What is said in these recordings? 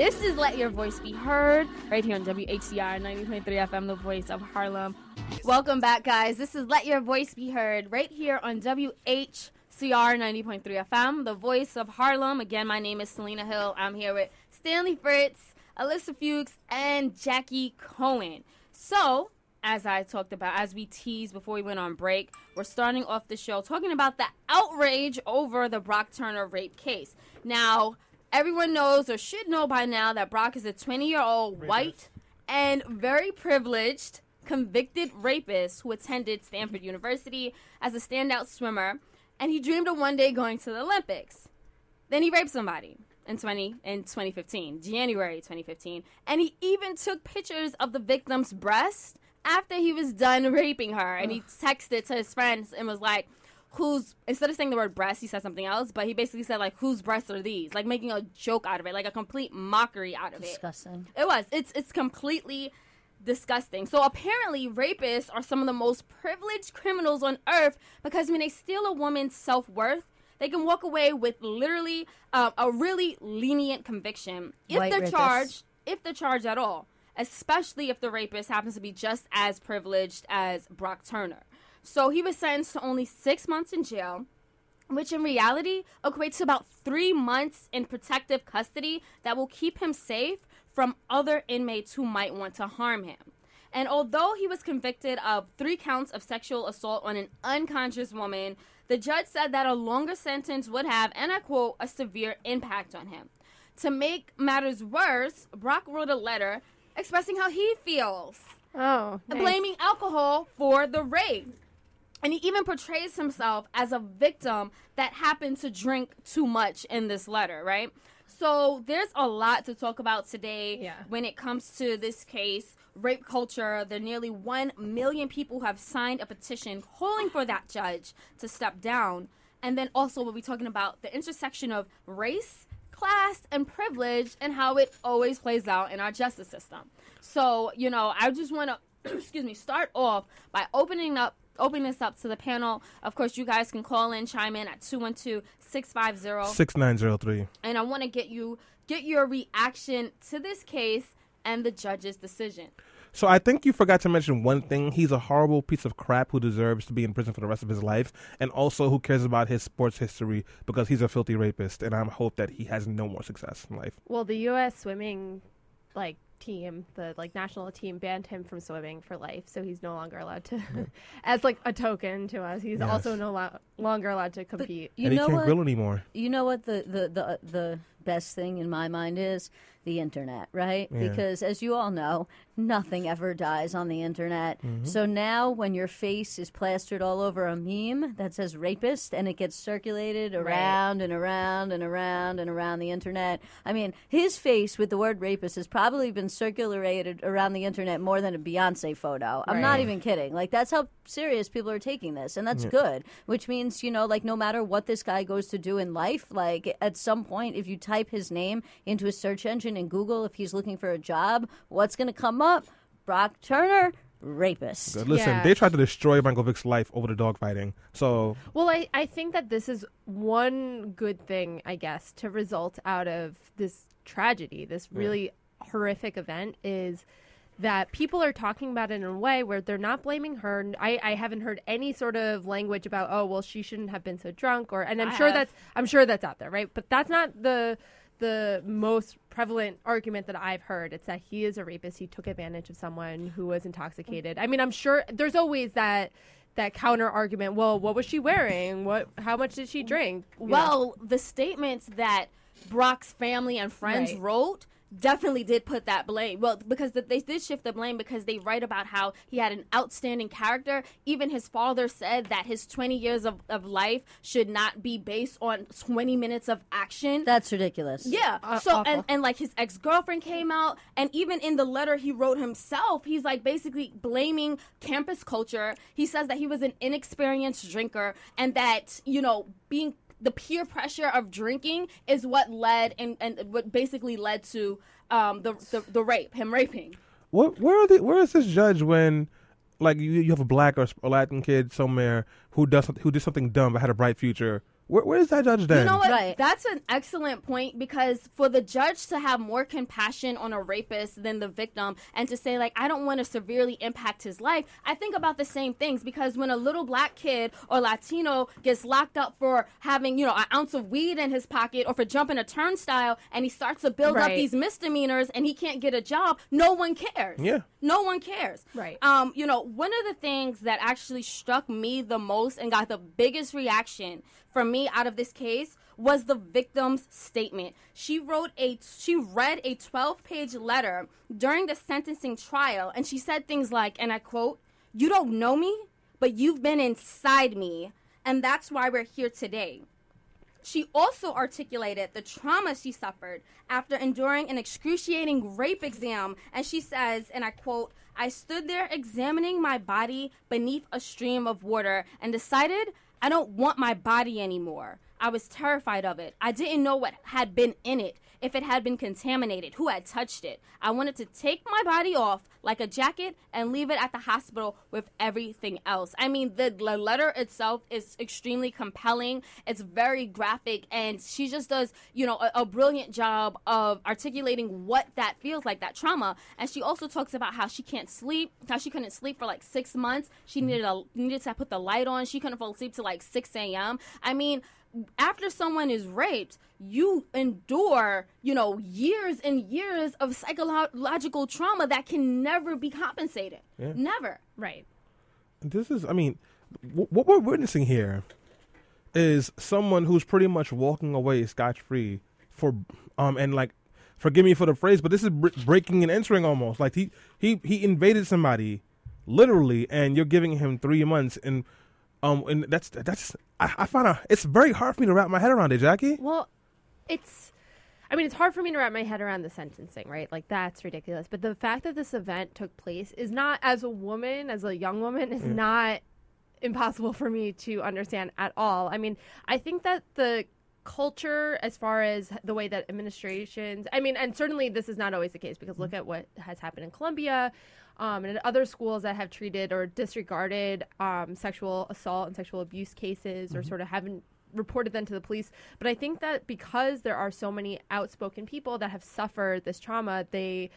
This is Let Your Voice Be Heard right here on WHCR 90.3 FM, the voice of Harlem. Welcome back, guys. This is Let Your Voice Be Heard right here on WHCR 90.3 FM, the voice of Harlem. Again, my name is Selena Hill. I'm here with Stanley Fritz, Alyssa Fuchs, and Jackie Cohen. So, as I talked about, as we teased before we went on break, we're starting off the show talking about the outrage over the Brock Turner rape case. Now, everyone knows or should know by now that Brock is a 20 year old white and very privileged convicted rapist who attended Stanford University as a standout swimmer, and he dreamed of one day going to the Olympics. Then he raped somebody in 20 in 2015, January 2015, and he even took pictures of the victim's breast after he was done raping her, and he texted to his friends and was like, "Whose?" Instead of saying the word breast, he said something else, but he basically said like, "Whose breasts are these?" Like making a joke out of it, like a complete mockery out of it. Disgusting. It was. It's it's completely disgusting. So apparently, rapists are some of the most privileged criminals on earth because when they steal a woman's self worth, they can walk away with literally uh, a really lenient conviction if White they're rapists. charged, if they're charged at all. Especially if the rapist happens to be just as privileged as Brock Turner. So he was sentenced to only six months in jail which in reality equates to about three months in protective custody that will keep him safe from other inmates who might want to harm him. And although he was convicted of three counts of sexual assault on an unconscious woman, the judge said that a longer sentence would have, and I quote, a severe impact on him. To make matters worse, Brock wrote a letter expressing how he feels Oh, nice. blaming alcohol for the rape. And he even portrays himself as a victim that happened to drink too much in this letter, right? So there's a lot to talk about today Yeah. when it comes to this case, rape culture. There are nearly 1 million people who have signed a petition calling for that judge to step down. And then also, we'll be talking about the intersection of race, class, and privilege and how it always plays out in our justice system. So, you know, I just want to, excuse me, start off by opening up opening this up to the panel. Of course, you guys can call in, chime in at 212-650 6903. and I want to get you get your reaction to this case and the judge's decision. So I think you forgot to mention one thing. He's a horrible piece of crap who deserves to be in prison for the rest of his life, and also who cares about his sports history because he's a filthy rapist. And I hope that he has no more success in life. Well, the U.S. swimming like team, the like national team, banned him from swimming for life, so he's no longer allowed to, as like a token to us. He's Yes. also no lo- longer allowed to compete. You and he know can't what? grill anymore. You know what the, the, the, uh, the best thing in my mind is? The internet, right? Yeah. Because as you all know, nothing ever dies on the internet. Mm-hmm. So now when your face is plastered all over a meme that says rapist and it gets circulated around and around and around and around the internet. I mean, his face with the word rapist has probably been circulated around the internet more than a Beyonce photo. I'm not even kidding. Like that's how serious people are taking this, and that's good. Which means you know, like no matter what this guy goes to do in life, like at some point, if you type his name into a search engine in Google, if he's looking for a job, what's going to come up? Brock Turner, rapist. Good. Listen, Yeah. they tried to destroy Michael Vick's life over the dogfighting. So Well, I, I think that this is one good thing, I guess, to result out of this tragedy, this really horrific event, is that people are talking about it in a way where they're not blaming her. I, I haven't heard any sort of language about, oh, well, she shouldn't have been so drunk, or and I'm I sure have. that's I'm sure that's out there, right? But that's not the the most prevalent argument that I've heard. It's that he is a rapist. He took advantage of someone who was intoxicated. I mean, I'm sure there's always that that counter argument. Well, what was she wearing? What? How much did she drink? You know? Well, the statements that Brock's family and friends Right. wrote definitely did put that blame. Well, because th- they did shift the blame because they write about how he had an outstanding character. Even his father said that his 20 years of, of life should not be based on 20 minutes of action. That's ridiculous. Yeah. Uh, so awful. and and like his ex girlfriend came out, and even in the letter he wrote himself, he's like basically blaming campus culture. He says that he was an inexperienced drinker, and that you know being the peer pressure of drinking is what led and and what basically led to um the the, the rape, him raping. what? Where are the? Where is this judge when? Like you, you have a black or, or Latin kid somewhere who does who did something dumb but had a bright future. Where, where's that judge then? You know what? Right. That's an excellent point because for the judge to have more compassion on a rapist than the victim and to say, like, I don't want to severely impact his life, I think about the same things because when a little black kid or Latino gets locked up for having, you know, an ounce of weed in his pocket or for jumping a turnstile and he starts to build up these misdemeanors and he can't get a job, no one cares. Yeah. No one cares. Right. Um, you know, one of the things that actually struck me the most and got the biggest reaction from me out of this case was the victim's statement. She wrote a she read a 12-page letter during the sentencing trial and she said things like and I quote, "You don't know me, but you've been inside me, and that's why we're here today." She also articulated the trauma she suffered after enduring an excruciating rape exam. And she says, and I quote, I stood there examining my body beneath a stream of water and decided I don't want my body anymore. I was terrified of it. I didn't know what had been in it, if it had been contaminated, who had touched it. I wanted to take my body off like a jacket and leave it at the hospital with everything else. I mean, the, the letter itself is extremely compelling. It's very graphic, and she just does, you know, a, a brilliant job of articulating what that feels like, that trauma. And she also talks about how she can't sleep, how she couldn't sleep for like six months. She mm-hmm. needed a needed to put the light on. She couldn't fall asleep till like six a.m. I mean after someone is raped, you endure, you know, years and years of psychological trauma that can never be compensated. Never. Right. this is i mean w- what we're witnessing here is someone who's pretty much walking away scotch-free for um and like forgive me for the phrase but this is br- breaking and entering almost like he he he invaded somebody literally and you're giving him three months and um and that's that's i, I find out it's very hard for me to wrap my head around it jackie Well, it's. I mean, it's hard for me to wrap my head around the sentencing, right? Like that's ridiculous. But the fact that this event took place is not, as a woman, as a young woman, is not impossible for me to understand at all. I mean, I think that the culture as far as the way that administrations i mean and certainly this is not always the case because look at what has happened in Columbia um, and other schools that have treated or disregarded um, sexual assault and sexual abuse cases or sort of haven't reported them to the police but i think that because there are so many outspoken people that have suffered this trauma they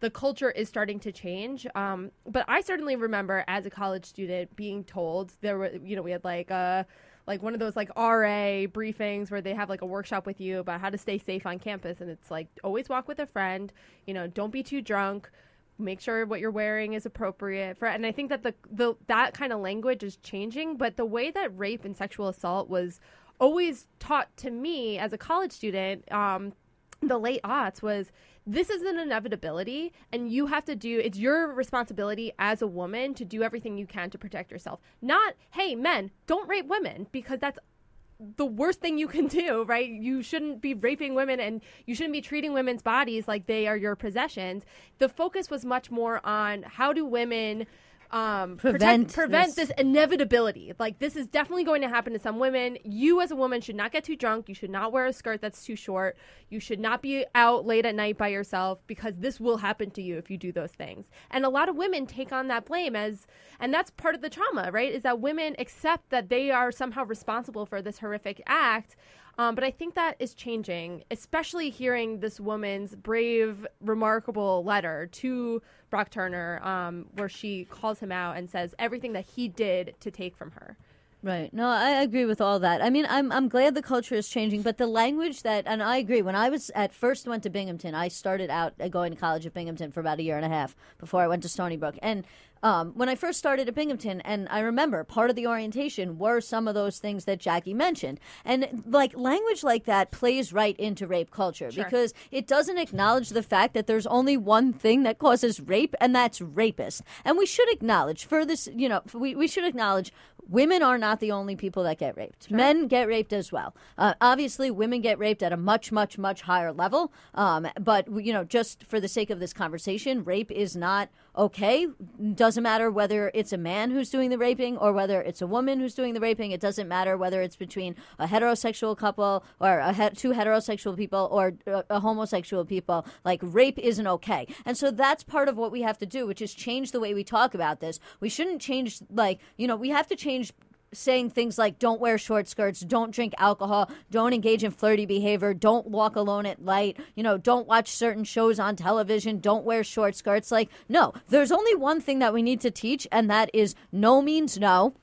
the culture is starting to change. Um, but I certainly remember as a college student being told there were, you know, we had like a like one of those like RA briefings where they have like a workshop with you about how to stay safe on campus, and it's like always walk with a friend. You know, don't be too drunk. Make sure what you're wearing is appropriate for. And I think that the the that kind of language is changing, but the way that rape and sexual assault was always taught to me as a college student. Um, the late aughts was this is an inevitability and you have to do it's your responsibility as a woman to do everything you can to protect yourself not hey men don't rape women because that's the worst thing you can do, right? You shouldn't be raping women and you shouldn't be treating women's bodies like they are your possessions. The focus was much more on how do women um, Prevent protect, prevent this. this inevitability. Like this is definitely going to happen to some women. You as a woman should not get too drunk. You should not wear a skirt that's too short. You should not be out late at night by yourself because this will happen to you if you do those things. And a lot of women take on that blame as and that's part of the trauma, right? Is that women accept that they are somehow responsible for this horrific act. Um, but I think that is changing, especially hearing this woman's brave, remarkable letter to Brock Turner, um, where she calls him out and says everything that he did to take from her. Right. No, I agree with all that. I mean, I'm I'm glad the culture is changing, but the language that and I agree. When I was at first went to Binghamton, I started out uh, going to college at Binghamton for about a year and a half before I went to Stony Brook. And um, when I first started at Binghamton, and I remember part of the orientation were some of those things that Jackie mentioned, and like language like that plays right into rape culture because it doesn't acknowledge the fact that there's only one thing that causes rape, and that's rapist. And we should acknowledge for this, you know, we we should acknowledge women are not the only people that get raped. Men get raped as well. Uh, obviously, women get raped at a much, much, much higher level. Um, but you know, just for the sake of this conversation, rape is not okay. Doesn't matter whether it's a man who's doing the raping or whether it's a woman who's doing the raping. It doesn't matter whether it's between a heterosexual couple or a he- two heterosexual people or a, a homosexual people. Like rape isn't okay, and so that's part of what we have to do, which is change the way we talk about this. We shouldn't change like you know we have to change saying things like don't wear short skirts, don't drink alcohol, don't engage in flirty behavior, don't walk alone at night, you know, don't watch certain shows on television, don't wear short skirts. Like, no, there's only one thing that we need to teach, and that is no means no.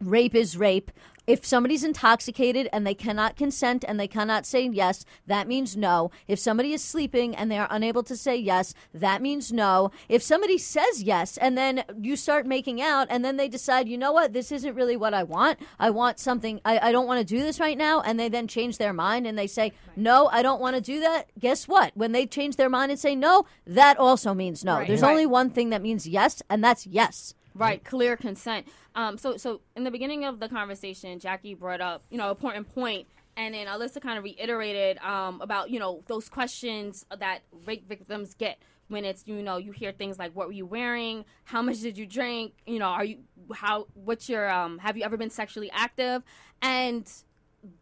Rape is rape. If somebody's intoxicated and they cannot consent and they cannot say yes, that means no. If somebody is sleeping and they are unable to say yes, that means no. If somebody says yes and then you start making out and then they decide, you know what, this isn't really what I want. I want something, I, I don't want to do this right now. And they then change their mind and they say, no, I don't want to do that. Guess what? When they change their mind and say no, that also means no. Right. There's Right. only one thing that means yes, and that's yes. Right, clear consent. Um, so so in the beginning of the conversation, Jackie brought up you know important point, and then Alyssa kind of reiterated um, about you know those questions that rape victims get when it's you know you hear things like what were you wearing, how much did you drink, you know are you how what's your um have you ever been sexually active, and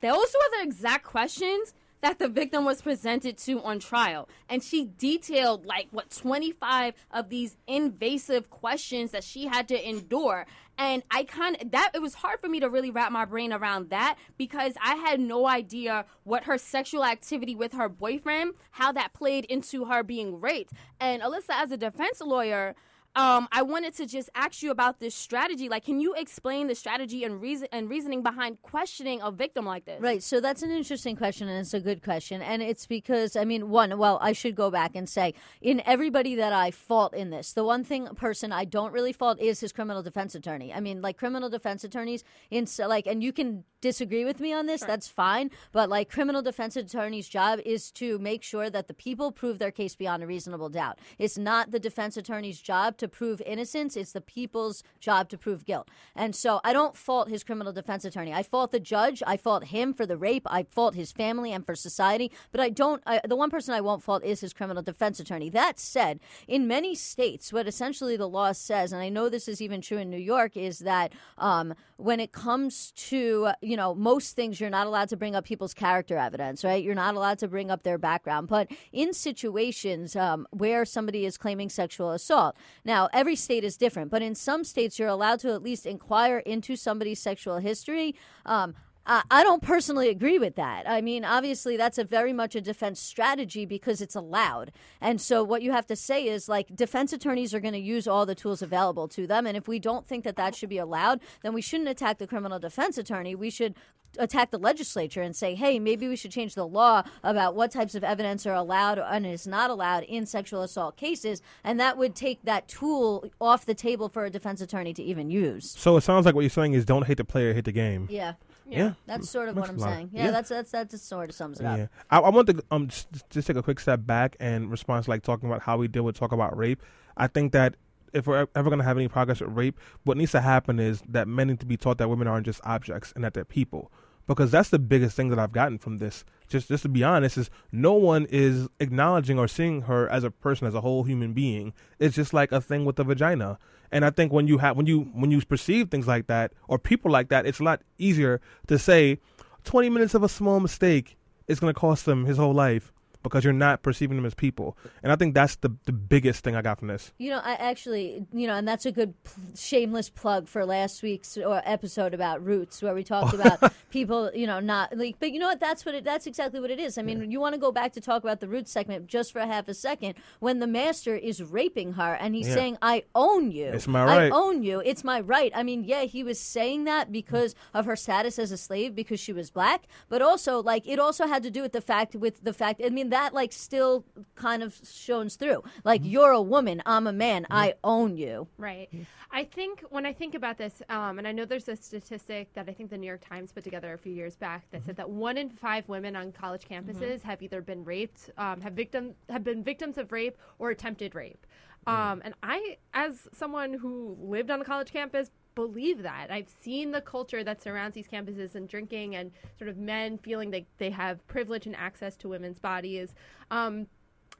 those were the exact questions that the victim was presented to on trial. And she detailed like what 25 of these invasive questions that she had to endure. And I kind of that it was hard for me to really wrap my brain around that because I had no idea what her sexual activity with her boyfriend, how that played into her being raped. And Alyssa, as a defense lawyer, um, I wanted to just ask you about this strategy. Like, can you explain the strategy and reason and reasoning behind questioning a victim like this? Right. So that's an interesting question, and it's a good question. And it's because, I mean, one, well, I should go back and say, in everybody that I fault in this, the one thing person I don't really fault is his criminal defense attorney. I mean, like criminal defense attorneys, in like, and you can disagree with me on this, that's fine. But like, criminal defense attorney's job is to make sure that the people prove their case beyond a reasonable doubt. It's not the defense attorney's job to prove innocence; it's the people's job to prove guilt. And so, I don't fault his criminal defense attorney. I fault the judge. I fault him for the rape. I fault his family and for society. But I don't. I, the one person I won't fault is his criminal defense attorney. That said, in many states, what essentially the law says, and I know this is even true in New York, is that um, when it comes to you know most things, you're not allowed to bring up people's character evidence, right? You're not allowed to bring up their background. But in situations um, where somebody is claiming sexual assault, now every state is different, but in some states, you're allowed to at least inquire into somebody's sexual history. Um, I don't personally agree with that. I mean, obviously, that's a very much a defense strategy because it's allowed. And so, what you have to say is like, defense attorneys are going to use all the tools available to them. And if we don't think that that should be allowed, then we shouldn't attack the criminal defense attorney. We should attack the legislature and say, hey, maybe we should change the law about what types of evidence are allowed and is not allowed in sexual assault cases. And that would take that tool off the table for a defense attorney to even use. So it sounds like what you're saying is don't hate the player, hate the game. Yeah. Yeah, That's sort of what I'm saying. Yeah, yeah. that's that's that just sort of sums it up. Yeah, I, I want to um just, just take a quick step back and respond to like talking about how we deal with talk about rape. I think that if we're ever going to have any progress with rape, what needs to happen is that men need to be taught that women aren't just objects and that they're people. Because that's the biggest thing that I've gotten from this. Just just to be honest, is no one is acknowledging or seeing her as a person, as a whole human being. It's just like a thing with a vagina. And I think when you have when you when you perceive things like that or people like that, it's a lot easier to say, twenty minutes of a small mistake is going to cost them his whole life because you're not perceiving them as people. And I think that's the the biggest thing I got from this. You know, I actually, you know, and that's a good shameless plug for last week's or episode about roots, where we talked about people, you know, not like. But you know what? That's what it. That's exactly what it is. I mean, you want to go back to talk about the roots segment just for a half a second when the master is raping her and he's Yeah. saying, "I own you. It's my right. I own you. It's my right." I mean, yeah, he was saying that because of her status as a slave because she was black, but also like it also had to do with the fact with the fact. I mean, that like still kind of shows through. Like Mm-hmm. you're a woman, I'm a man, I own you. Right. I think when I think about this, um, and I know there's a statistic that I think the New York Times put together a few years back that said that one in five women on college campuses have either been raped, um, have victim have been victims of rape or attempted rape. Um, and I, as someone who lived on a college campus, believe that. I've seen the culture that surrounds these campuses and drinking and sort of men feeling that they have privilege and access to women's bodies. Um,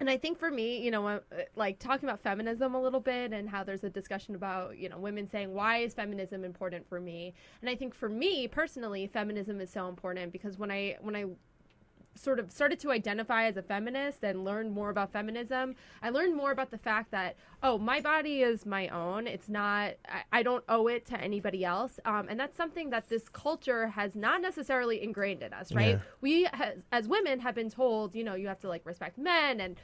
and I think for me, you know, uh, like talking about feminism a little bit and how there's a discussion about, you know, women saying, why is feminism important for me? And I think for me personally, feminism is so important because when I, when I, sort of started to identify as a feminist and learned more about feminism, I learned more about the fact that oh, my body is my own. It's not. I, I don't owe it to anybody else. Um, and that's something that this culture has not necessarily ingrained in us, right? Yeah. We has, as women have been told, you know, you have to like respect men and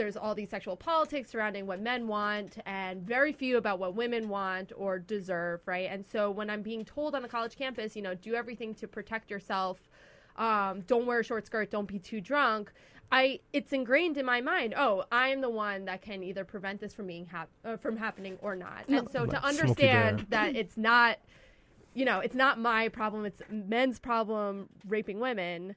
there's all these sexual politics surrounding what men want and very few about what women want or deserve, right? And so when I'm being told on a college campus, you know, do everything to protect yourself, um, don't wear a short skirt, don't be too drunk. I it's ingrained in my mind. Oh, I'm the one that can either prevent this from being hap- uh, from happening or not. And so to understand that it's not, you know, it's not my problem. It's men's problem raping women.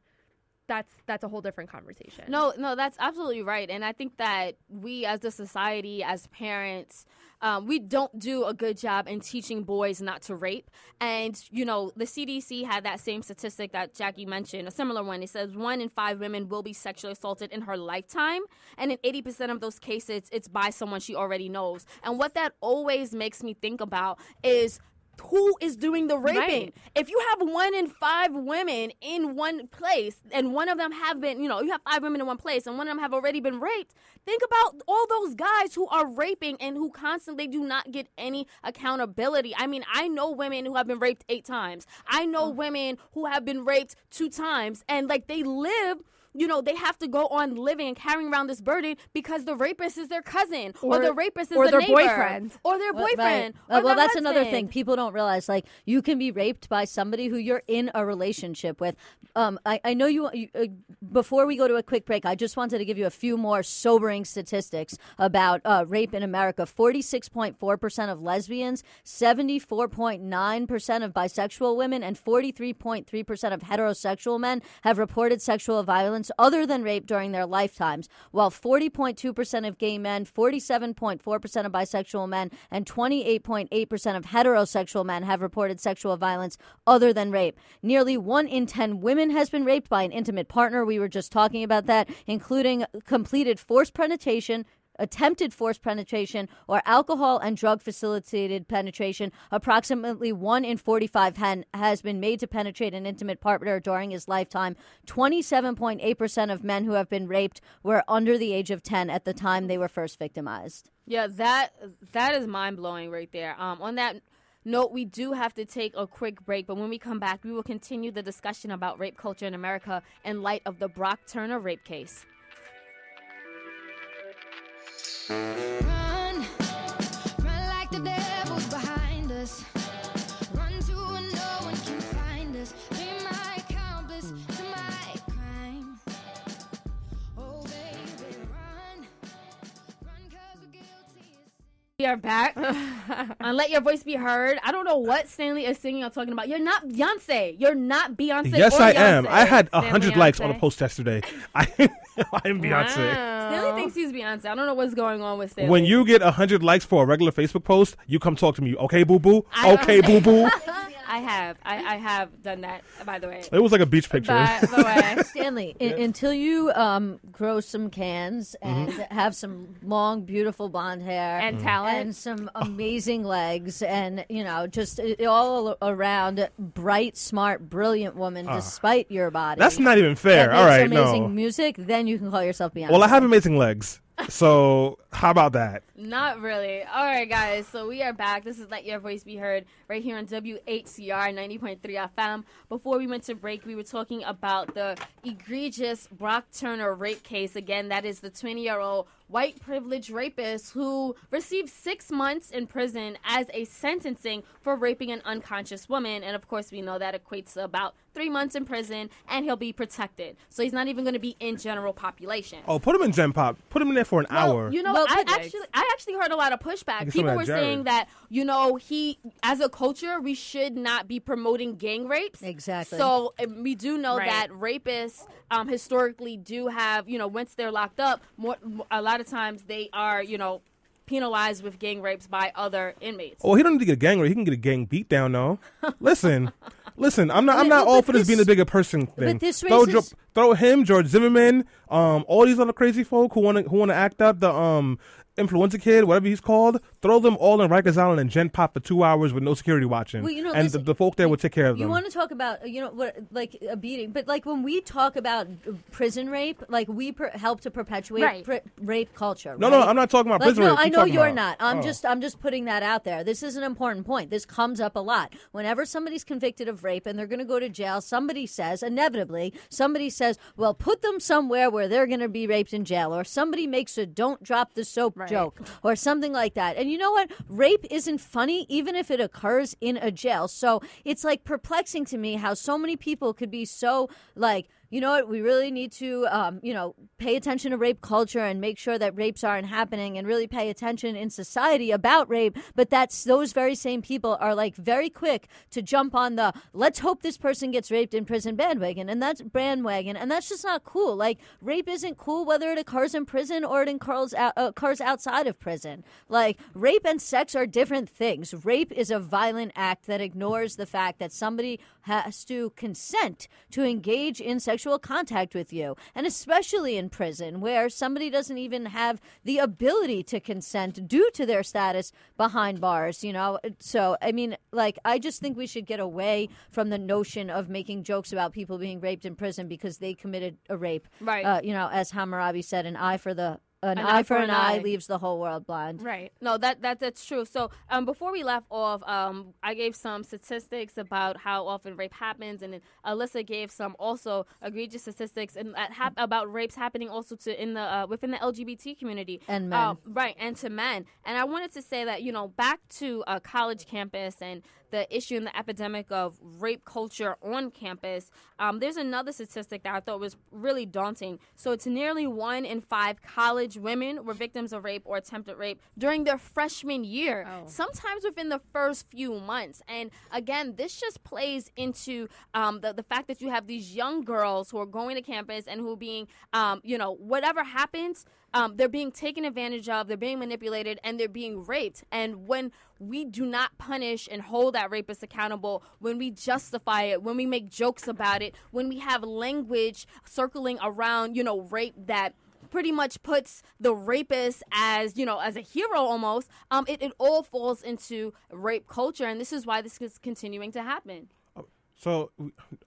That's that's a whole different conversation. No, no, that's absolutely right. And I think that we as a society, as parents, um, we don't do a good job in teaching boys not to rape. And, you know, the CDC had that same statistic that Jackie mentioned, a similar one. It says one in five women will be sexually assaulted in her lifetime. And in 80% of those cases, it's by someone she already knows. And what that always makes me think about is who is doing the raping? Right. If you have one in five women in one place, and one of them have been, you know, you have five women in one place, and one of them have already been raped, think about all those guys who are raping and who constantly do not get any accountability. I mean, I know women who have been raped eight times. I know women who have been raped two times, and like they live. You know, they have to go on living and carrying around this burden because the rapist is their cousin, or, Or- the rapist is or the their neighbor, boyfriend. or their Well, boyfriend. right. Uh, well, their that's another thing people don't realize. Like, you can be raped by somebody who you're in a relationship with. Um, I, I know you. you uh, before we go to a quick break, I just wanted to give you a few more sobering statistics about uh, rape in America. Forty-six point four percent of lesbians, seventy-four point nine percent of bisexual women, and forty-three point three percent of heterosexual men have reported sexual violence other than rape during their lifetimes, while 40.2% of gay men, 47.4% of bisexual men, and 28.8% of heterosexual men have reported sexual violence other than rape. Nearly one in 10 women has been raped by an intimate partner. We were just talking about that, including completed forced penetration, attempted forced penetration or alcohol and drug facilitated penetration. Approximately 1 in 45 hen has been made to penetrate an intimate partner during his lifetime. 27.8% of men who have been raped were under the age of 10 at the time they were first victimized. Yeah, that that is mind blowing right there. Um, on that note, we do have to take a quick break, but when we come back, we will continue the discussion about rape culture in America in light of the Brock Turner rape case. We are back on uh, Let Your Voice Be Heard. I don't know what Stanley is singing or talking about. You're not Beyonce. You're not Beyonce. Yes, or I am. I had a hundred likes on a post yesterday. I, I am Beyonce. Stanley Wow. Uh-huh. thinks he's Beyonce. I don't know what's going on with Stanley. When you get a hundred likes for a regular Facebook post, you come talk to me. Okay, boo boo. Okay, boo boo. I have, I, I have done that. By the way, It was like a beach picture. by the way. Stanley, i- until you um, grow some cans and have some long, beautiful blonde hair And talent. and some amazing legs, and you know, just uh, all around bright, smart, brilliant woman, despite your body. That's not even fair. All right, All makes amazing no. music. Then you can call yourself Beyonce. Well, I have amazing legs. So how about that? Not really. All right, guys. So we are back. This is Let Your Voice Be Heard right here on WHCR 90.3 FM. Before we went to break, we were talking about the egregious Brock Turner rape case. Again, that is the 20 year old white privileged rapist who received six months in prison as a sentencing for raping an unconscious woman. And of course, we know that equates to about three months in prison, and he'll be protected. So he's not even going to be in general population. Oh, put him in Gen Pop. Put him in there for an Well, hour. You know, Well, I actually, I actually heard a lot of pushback. People were that saying that you know he, as a culture, we should not be promoting gang rapes. Exactly. So uh, we do know Right. that rapists um, historically do have, you know, once they're locked up, more a lot of times they are, you know, penalized with gang rapes by other inmates. Oh, he don't need to get a gang rape. He can get a gang beat down, though. listen, listen. I'm not. I'm But- not all but for this, this- being a bigger person thing. this throw, Jo- throw him, George Zimmerman, um, all these other crazy folk who want to who want to act up the um affluenza kid, whatever he's called. Throw them all in Rikers Island and gen pop for two hours with no security watching, Well, you know, and listen, the, the folk there will take care of them. You want to talk about you know what like a beating, but like when we talk about prison rape, like we per- help to perpetuate Right. pr- rape culture. no, no. I'm not talking about Like, prison no, rape. I know you're about- not. I'm Oh. just I'm just putting that out there. This is an important point. This comes up a lot. Whenever somebody's convicted of rape and they're going to go to jail, somebody says inevitably, somebody says, "Well, put them somewhere where they're going to be raped in jail," or somebody makes a "don't drop the soap" Right. joke or something like that. And you know what? Rape isn't funny even if it occurs in a jail. So it's like perplexing to me how so many people could be so like you know what? We really need to, um, you know, pay attention to rape culture and make sure that rapes aren't happening and really pay attention in society about rape. But that's those very same people are like very quick to jump on the let's hope this person gets raped in prison bandwagon. And that's bandwagon. And that's just not cool. Like, rape isn't cool whether it occurs in prison or it occurs, out, uh, occurs outside of prison. Like, rape and sex are different things. Rape is a violent act that ignores the fact that somebody has to consent to engage in sexual contact with you. And especially in prison, where somebody doesn't even have the ability to consent due to their status behind bars, you know? So, I mean, like, I just think we should get away from the notion of making jokes about people being raped in prison because they committed a rape. Right. Uh, you know, as Hammurabi said, an eye for the. An, eye, for an eye, leaves the whole world blind. Right. No, that, that that's true. So um, before we left off, um, I gave some statistics about how often rape happens, and then Alyssa gave some also egregious statistics and hap- about rapes happening also to in the uh, within the LGBT community And men. Uh, right, and to men. And I wanted to say that you know back to a college campus and the issue and the epidemic of rape culture on campus. Um, there's another statistic that I thought was really daunting. So it's nearly one in five college women were victims of rape or attempted rape during their freshman year, Oh. sometimes within the first few months. And again, this just plays into um, the, the fact that you have these young girls who are going to campus and who are being, um, you know, whatever happens, um, they're being taken advantage of, they're being manipulated, and they're being raped. And when we do not punish and hold that rapist accountable, when we justify it, when we make jokes about it, when we have language circling around, you know, rape that pretty much puts the rapist as you know as a hero almost um it, it all falls into rape culture and this is why this is continuing to happen So,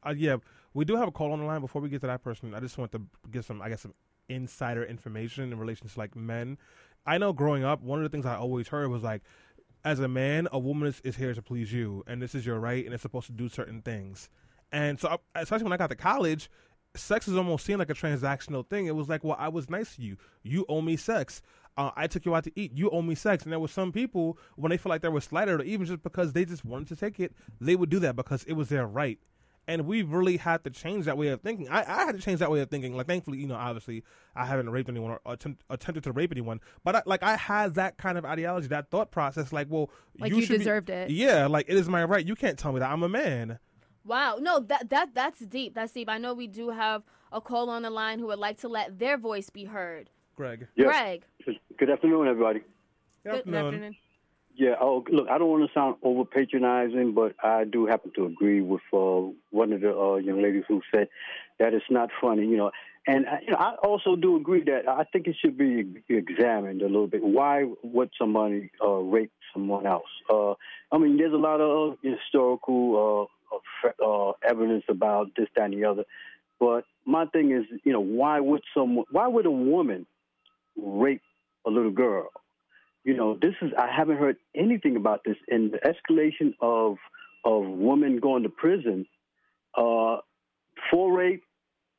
uh, yeah, we do have a call on the line. Before we get to that person, I just want to get some, I guess, some insider information in relation to like men. I know growing up, one of the things I always heard was like, as a man, a woman is, is here to please you, and this is your right, and it's supposed to do certain things. And so, I- especially when I got to college, sex is almost seen like a transactional thing. It was like, well, I was nice to you. You owe me sex. Uh, I took you out to eat. You owe me sex. And there were some people when they feel like they were slighted, or even just because they just wanted to take it, they would do that because it was their right. And we really had to change that way of thinking. I, I had to change that way of thinking. Like, thankfully, you know, obviously, I haven't raped anyone or attempt, attempted to rape anyone. But I, like, I had that kind of ideology, that thought process. Like, well, Like you you should be- deserved it. Yeah, like it is my right. You can't tell me that I'm a man. wow no that that that's deep that's deep i know we do have a call on the line who would like to let their voice be heard Greg. Yeah. greg Good afternoon, everybody. Good afternoon. Yeah, oh, look, I don't want to sound over patronizing, but I do happen to agree with uh, one of the uh, young ladies who said that it's not funny, you know. And uh, you know, I also do agree that I think it should be examined a little bit. Why would somebody uh, rape someone else? Uh, I mean, there's a lot of uh, historical uh, uh, evidence about this, that, and the other. But my thing is, you know, why would someone, why would a woman rape a little girl? You know, this is I haven't heard anything about this. And the escalation of of women going to prison uh, for rape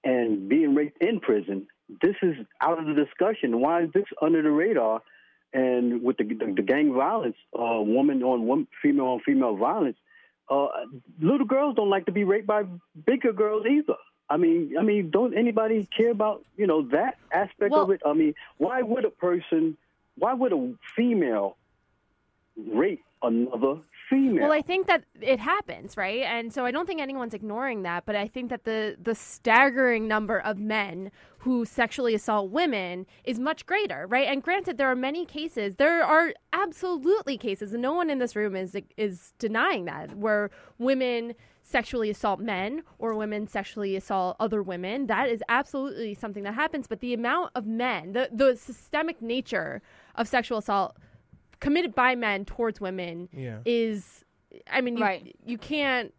and being raped in prison. This is out of the discussion. Why is this under the radar? And with the the, the gang violence, uh, woman on woman, female on female violence, uh, little girls don't like to be raped by bigger girls either. I mean, I mean, don't anybody care about you know that aspect of it? I mean, why would a person, why would a female rape another female? Well, I think that it happens, right? And so I don't think anyone's ignoring that, but I think that the the staggering number of men who sexually assault women is much greater, right? And granted there are many cases. There are absolutely cases, and no one in this room is is denying that where women sexually assault men or women sexually assault other women. That is absolutely something that happens, but the amount of men, the the systemic nature of sexual assault committed by men towards women Yeah. is, I mean, you, Right. you can't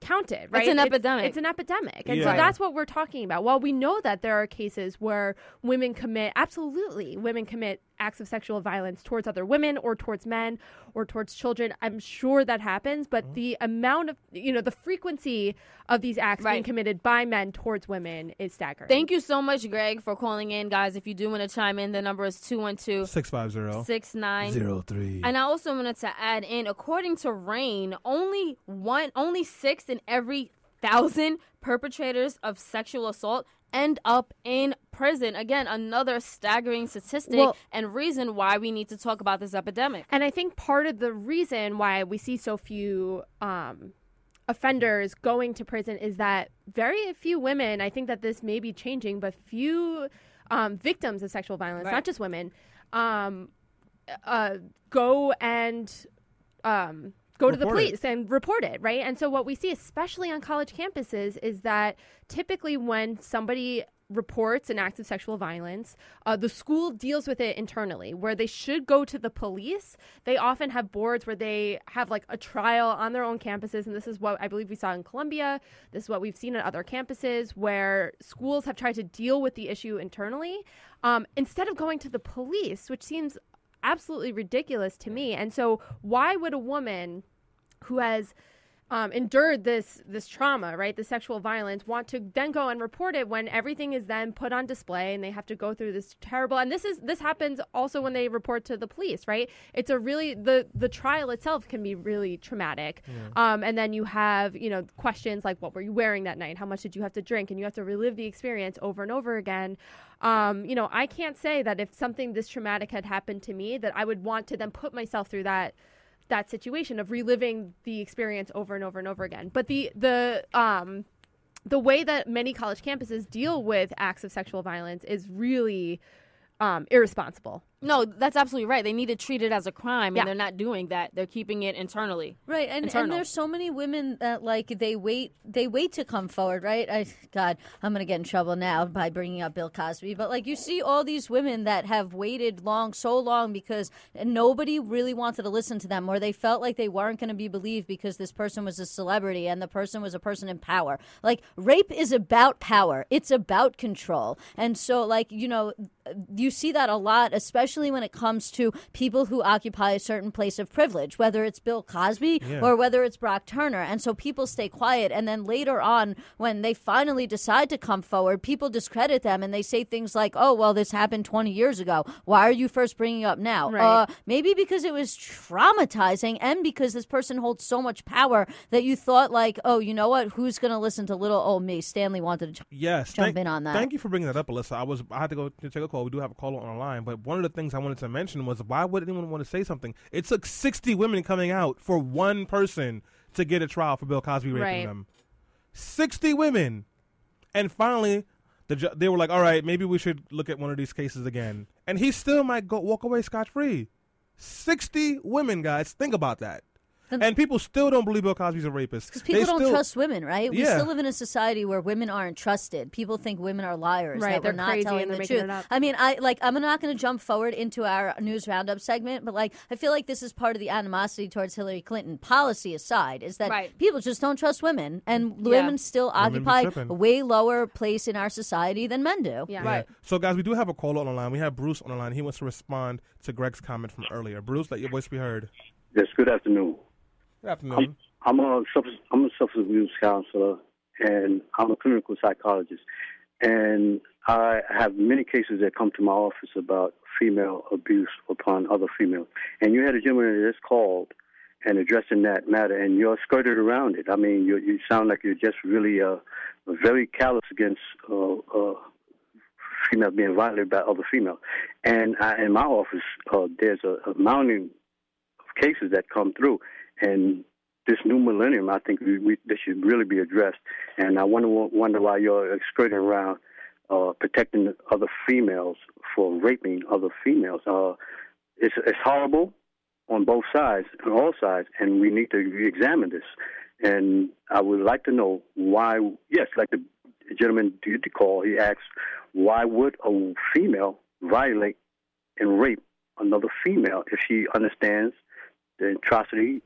count it, right? It's an epidemic. It's an epidemic. And so that's what we're talking about. While we know that there are cases where women commit, absolutely, women commit acts of sexual violence towards other women or towards men or towards children. I'm sure that happens, but mm-hmm. the amount of, you know, the frequency of these acts being committed by men towards women is staggering. Thank you so much, Greg, for calling in, guys. If you do want to chime in, the number is 212 Six five zero 69 zero three. And I also wanted to add in, according to RAINN, only one, only six in every thousand perpetrators of sexual assault end up in prison. Again, another staggering statistic Well- and reason why we need to talk about this epidemic. And I think part of the reason why we see so few um, offenders going to prison is that very few women, I think that this may be changing, but few um, victims of sexual violence, Right. not just women, um, uh, go and um, go to the Report it. police and report it, right? And so what we see, especially on college campuses, is that typically when somebody reports an act of sexual violence, uh, the school deals with it internally. Where they should go to the police, they often have boards where they have like a trial on their own campuses. And this is what I believe we saw in Columbia. This is what we've seen at other campuses where schools have tried to deal with the issue internally um, instead of going to the police, which seems absolutely ridiculous to me. And so, why would a woman who has um, endured this this trauma, right, the sexual violence, want to then go and report it when everything is then put on display and they have to go through this terrible? And this is this happens also when they report to the police, right? It's a really the the trial itself can be really traumatic, um, and then you have you know questions like what were you wearing that night, how much did you have to drink, and you have to relive the experience over and over again. Um, you know, I can't say that if something this traumatic had happened to me, that I would want to then put myself through that that situation of reliving the experience over and over and over again. But the the um the way that many college campuses deal with acts of sexual violence is really um, irresponsible. No, that's absolutely right. They need to treat it as a crime, Yeah. and they're not doing that. They're keeping it internally. Right, and, and there's so many women that like they wait they wait to come forward, right? I God, I'm gonna get in trouble now by bringing up Bill Cosby, but like you see all these women that have waited long, so long because nobody really wanted to listen to them, or they felt like they weren't going to be believed because this person was a celebrity and the person was a person in power. Like rape is about power, it's about control, and so like you know you see that a lot, especially when it comes to people who occupy a certain place of privilege, whether it's Bill Cosby Yeah. or whether it's Brock Turner. And so people stay quiet. And then later on, when they finally decide to come forward, people discredit them and they say things like, oh, well, this happened 20 years ago. Why are you first bringing it up now? Right. Uh, maybe because it was traumatizing and because this person holds so much power that you thought, like, oh, you know what? Who's going to listen to little old me? Stanley wanted to. Yes, jump thank, in on that. Thank you for bringing that up, Alyssa. I was I had to go to take a call. We do have a caller on the line, but one of the things I wanted to mention was why would anyone want to say something? It took sixty women coming out for one person to get a trial for Bill Cosby raping Right. them. Sixty women, and finally, the ju- they were like, "All right, maybe we should look at one of these cases again." And he still might go walk away scot free. Sixty women, guys. Think about that. And people still don't believe Bill Cosby's a rapist. Because people They don't still- trust women, right? We Yeah. still live in a society where women aren't trusted. People think women are liars. Right, that we're they're not telling the truth. I mean, I like. I'm not going to jump forward into our news roundup segment, but like, I feel like this is part of the animosity towards Hillary Clinton. Policy aside, is that Right. people just don't trust women, and Yeah. women still Women occupy a way lower place in our society than men do. Yeah. Yeah. So, guys, we do have a caller on the line. We have Bruce on the line. He wants to respond to Greg's comment from earlier. Bruce, let your voice be heard. Yes, good afternoon. Good afternoon. I'm a substance, I'm a substance abuse counselor, and I'm a clinical psychologist. And I have many cases that come to my office about female abuse upon other females. And you had a gentleman that just called and addressing that matter, and you're skirted around it. I mean, you you sound like you're just really uh, very callous against uh, uh, female being violated by other females. And I, in my office, uh, there's a, a mounting of cases that come through, and this new millennium, I think we, we, this should really be addressed. And I wonder wonder why you're skirting around uh, protecting other females for raping other females. Uh, it's it's horrible on both sides, on all sides, and we need to examine this. And I would like to know why. Yes, like the gentleman did the call, he asked, why would a female violate and rape another female if she understands the atrocity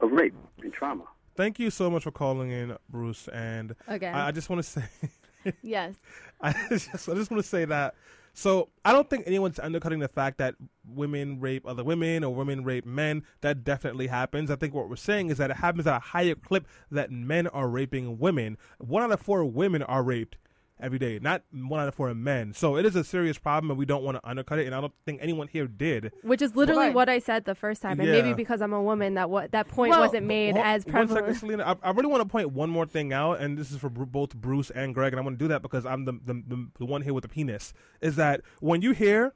of rape and trauma. Thank you so much for calling in, Bruce. And Again. I, I just want to say, Yes. I just, I just want to say that. So I don't think anyone's undercutting the fact that women rape other women or women rape men. That definitely happens. I think what we're saying is that it happens at a higher clip that men are raping women. One out of four women are raped every day, not one out of four men. So it is a serious problem, and we don't want to undercut it. And I don't think anyone here did. Which is literally Right. what I said the first time, and maybe because I'm a woman, that what that point Well, wasn't made One- as one prevalent. second, Selena. I, I really want to point one more thing out, and this is for Bru- both Bruce and Greg, and I want to do that because I'm the, the the the one here with the penis. Is that when you hear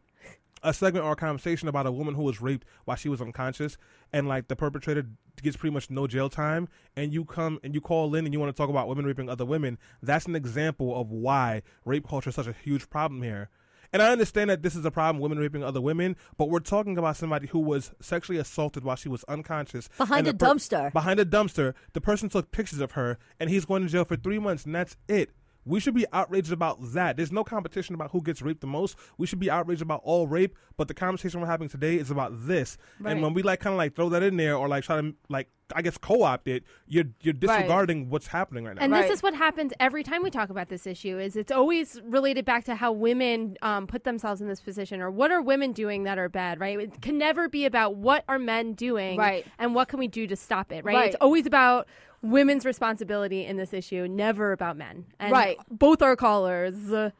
a segment or a conversation about a woman who was raped while she was unconscious, and like the perpetrator gets pretty much no jail time, and you come and you call in and you want to talk about women raping other women, that's an example of why rape culture is such a huge problem here. And I understand that this is a problem, women raping other women, but we're talking about somebody who was sexually assaulted while she was unconscious Behind a per- dumpster. Behind a dumpster, the person took pictures of her, and he's going to jail for three months, and that's it. We should be outraged about that. There's no competition about who gets raped the most. We should be outraged about all rape, but the conversation we're having today is about this. Right. And when we like kind of like throw that in there or like try to like I guess co-opt it, you're you're disregarding what's happening right now. And Right. this is what happens every time we talk about this issue is it's always related back to how women um, put themselves in this position or what are women doing that are bad, right? It can never be about what are men doing Right. and what can we do to stop it, right? Right. It's always about women's responsibility in this issue, never about men. And Right. both our callers uh,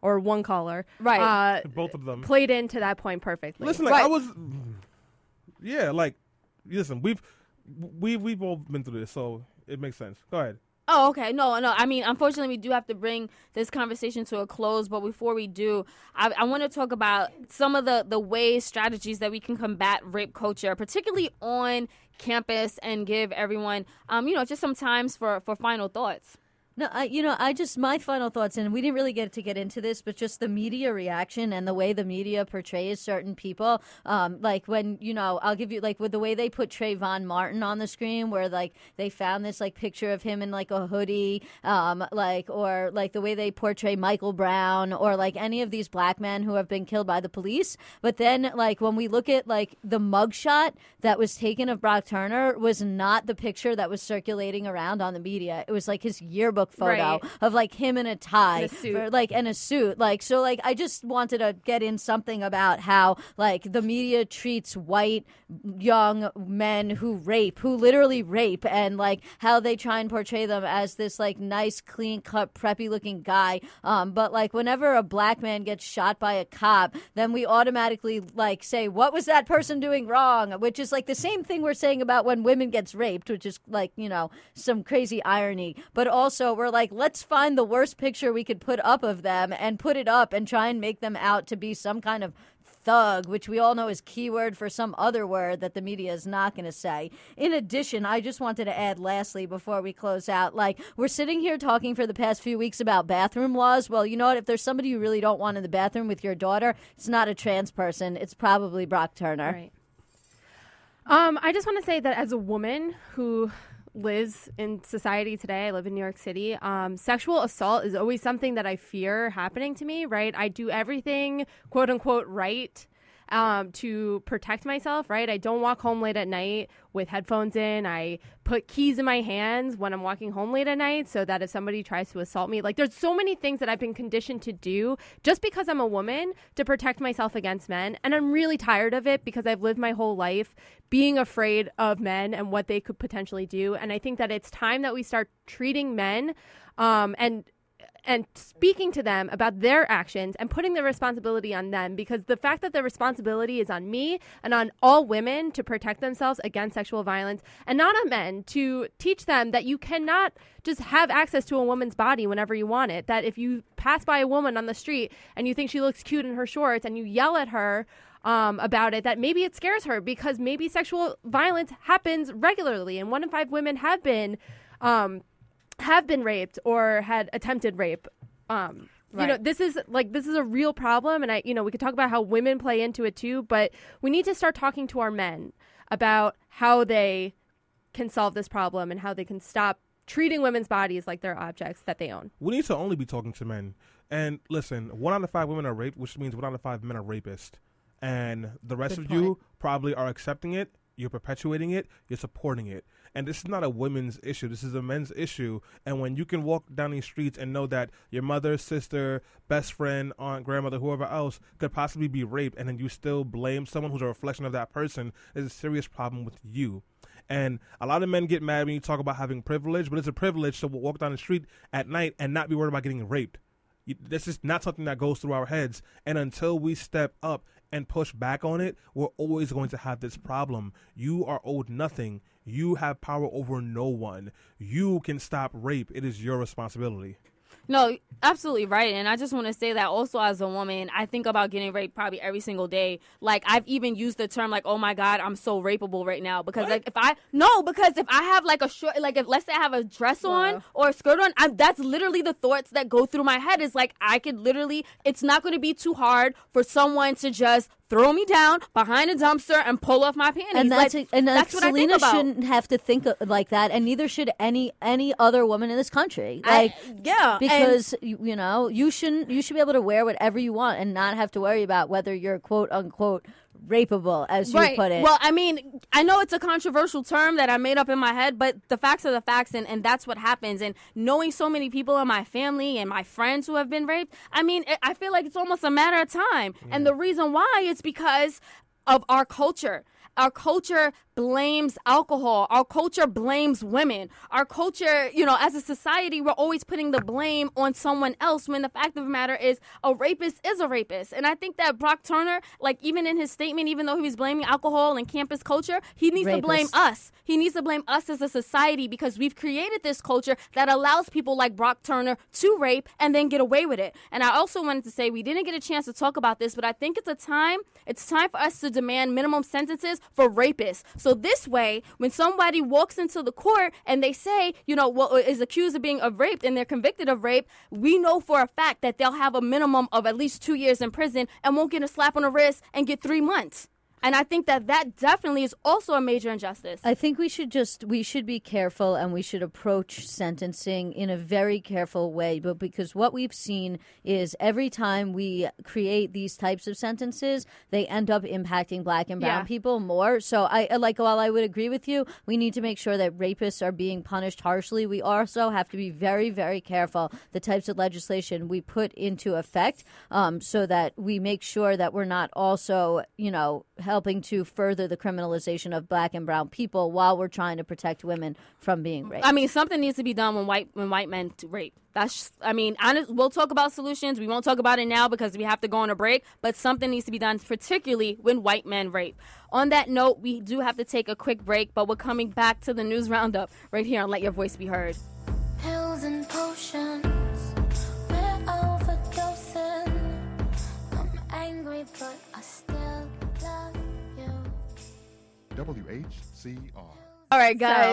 or one caller Right. uh, Both of them. played into that point perfectly. Listen, like Right. I was, yeah, like listen, we've we we've all been through this, so it makes sense. Go ahead. Oh, okay. No, no. I mean, unfortunately, we do have to bring this conversation to a close. But before we do, I, I want to talk about some of the the ways, strategies that we can combat rape culture, particularly on campus, and give everyone, um, you know, just some times for for final thoughts. No, I, you know, I just my final thoughts, and we didn't really get to get into this, but just the media reaction and the way the media portrays certain people. Um, like when you know, I'll give you like with the way they put Trayvon Martin on the screen, where like they found this like picture of him in like a hoodie, um, like or like the way they portray Michael Brown or like any of these black men who have been killed by the police. But then like when we look at like the mugshot that was taken of Brock Turner was not the picture that was circulating around on the media. It was like his yearbook photo Right. of like him in a tie, In a suit. or, like in a suit. Like so, like I just wanted to get in something about how like the media treats white young men who rape, who literally rape, and like how they try and portray them as this like nice, clean cut, preppy looking guy. Um, but like whenever a black man gets shot by a cop, then we automatically like say, "What was that person doing wrong?" Which is like the same thing we're saying about when women gets raped, which is like you know some crazy irony. But also we're like, let's find the worst picture we could put up of them and put it up and try and make them out to be some kind of thug, which we all know is keyword for some other word that the media is not going to say. In addition, I just wanted to add lastly before we close out, like we're sitting here talking for the past few weeks about bathroom laws. Well, you know what? If there's somebody you really don't want in the bathroom with your daughter, it's not a trans person. It's probably Brock Turner. Right. Um, I just want to say that as a woman who lives in society today, I live in New York City. Um, sexual assault is always something that I fear happening to me. Right, I do everything quote unquote right. Um, to protect myself, right? I don't walk home late at night with headphones in. I put keys in my hands when I'm walking home late at night so that if somebody tries to assault me, like there's so many things that I've been conditioned to do just because I'm a woman to protect myself against men. And I'm really tired of it because I've lived my whole life being afraid of men and what they could potentially do. And I think that it's time that we start treating men um, and and speaking to them about their actions and putting the responsibility on them because the fact that the responsibility is on me and on all women to protect themselves against sexual violence and not on men to teach them that you cannot just have access to a woman's body whenever you want it that if you pass by a woman on the street and you think she looks cute in her shorts and you yell at her um, about it that maybe it scares her because maybe sexual violence happens regularly and one in five women have been um, have been raped or had attempted rape. Um, You know, this is like this is a real problem, and I, you know, we could talk about how women play into it too, but we need to start talking to our men about how they can solve this problem and how they can stop treating women's bodies like they're objects that they own. We need to only be talking to men. And listen, one out of five women are raped, which means one out of five men are rapists. and the rest Good of you probably are accepting it. You're perpetuating it. You're supporting it. And this is not a women's issue. This is a men's issue. And when you can walk down these streets and know that your mother, sister, best friend, aunt, grandmother, whoever else could possibly be raped, and then you still blame someone who's a reflection of that person, is a serious problem with you. And a lot of men get mad when you talk about having privilege, but it's a privilege to walk down the street at night and not be worried about getting raped. This is not something that goes through our heads. And until we step up and push back on it, we're always going to have this problem. You are owed nothing. You have power over no one. You can stop rape. It is your responsibility. No, absolutely right. And I just want to say that also as a woman, I think about getting raped probably every single day. Like I've even used the term like, "Oh my God, I'm so rapeable right now." Because like if I no, because if I have like a short, like if let's say I have a dress on or a skirt on, I'm, that's literally the thoughts that go through my head. Is like I could literally, it's not going to be too hard for someone to just throw me down behind a dumpster and pull off my panties. and that's like, and that's what I think Selena about. shouldn't have to think of- like that, and neither should any any other woman in this country. I- Like, yeah, and- because you, you know you shouldn't you should be able to wear whatever you want and not have to worry about whether you're quote unquote rapeable, as you right. put it. Well, I mean, I know it's a controversial term that I made up in my head, but the facts are the facts, and, and that's what happens. And knowing so many people in my family and my friends who have been raped, I mean, I- I feel like it's almost a matter of time. And the reason why is because of our culture. Our culture blames alcohol. Our culture blames women. Our culture, you know, as a society, we're always putting the blame on someone else when the fact of the matter is a rapist is a rapist. And I think that Brock Turner, like even in his statement, even though he was blaming alcohol and campus culture, he needs to blame us. He needs to blame us as a society because we've created this culture that allows people like Brock Turner to rape and then get away with it. And I also wanted to say we didn't get a chance to talk about this, but I think it's a time, it's time for us to demand minimum sentences for rapists. So this way, when somebody walks into the court and they say, you know, well, is accused of being of raped and they're convicted of rape, we know for a fact that they'll have a minimum of at least two years in prison and won't get a slap on the wrist and get three months. And I think that that definitely is also a major injustice. I think we should just we should be careful and we should approach sentencing in a very careful way. But because what we've seen is every time we create these types of sentences, they end up impacting black and brown Yeah. people more. So I like while I would agree with you, we need to make sure that rapists are being punished harshly. We also have to be very very careful the types of legislation we put into effect, um, so that we make sure that we're not also you know helping to further the criminalization of black and brown people while we're trying to protect women from being raped. I mean, something needs to be done when white when white men rape. That's just, I mean, honest, we'll talk about solutions. We won't talk about it now because we have to go on a break. But something needs to be done, particularly when white men rape. On that note, we do have to take a quick break, but we're coming back to the news roundup right here on Let Your Voice Be Heard. Pills and potions, WHCR. All right, guys.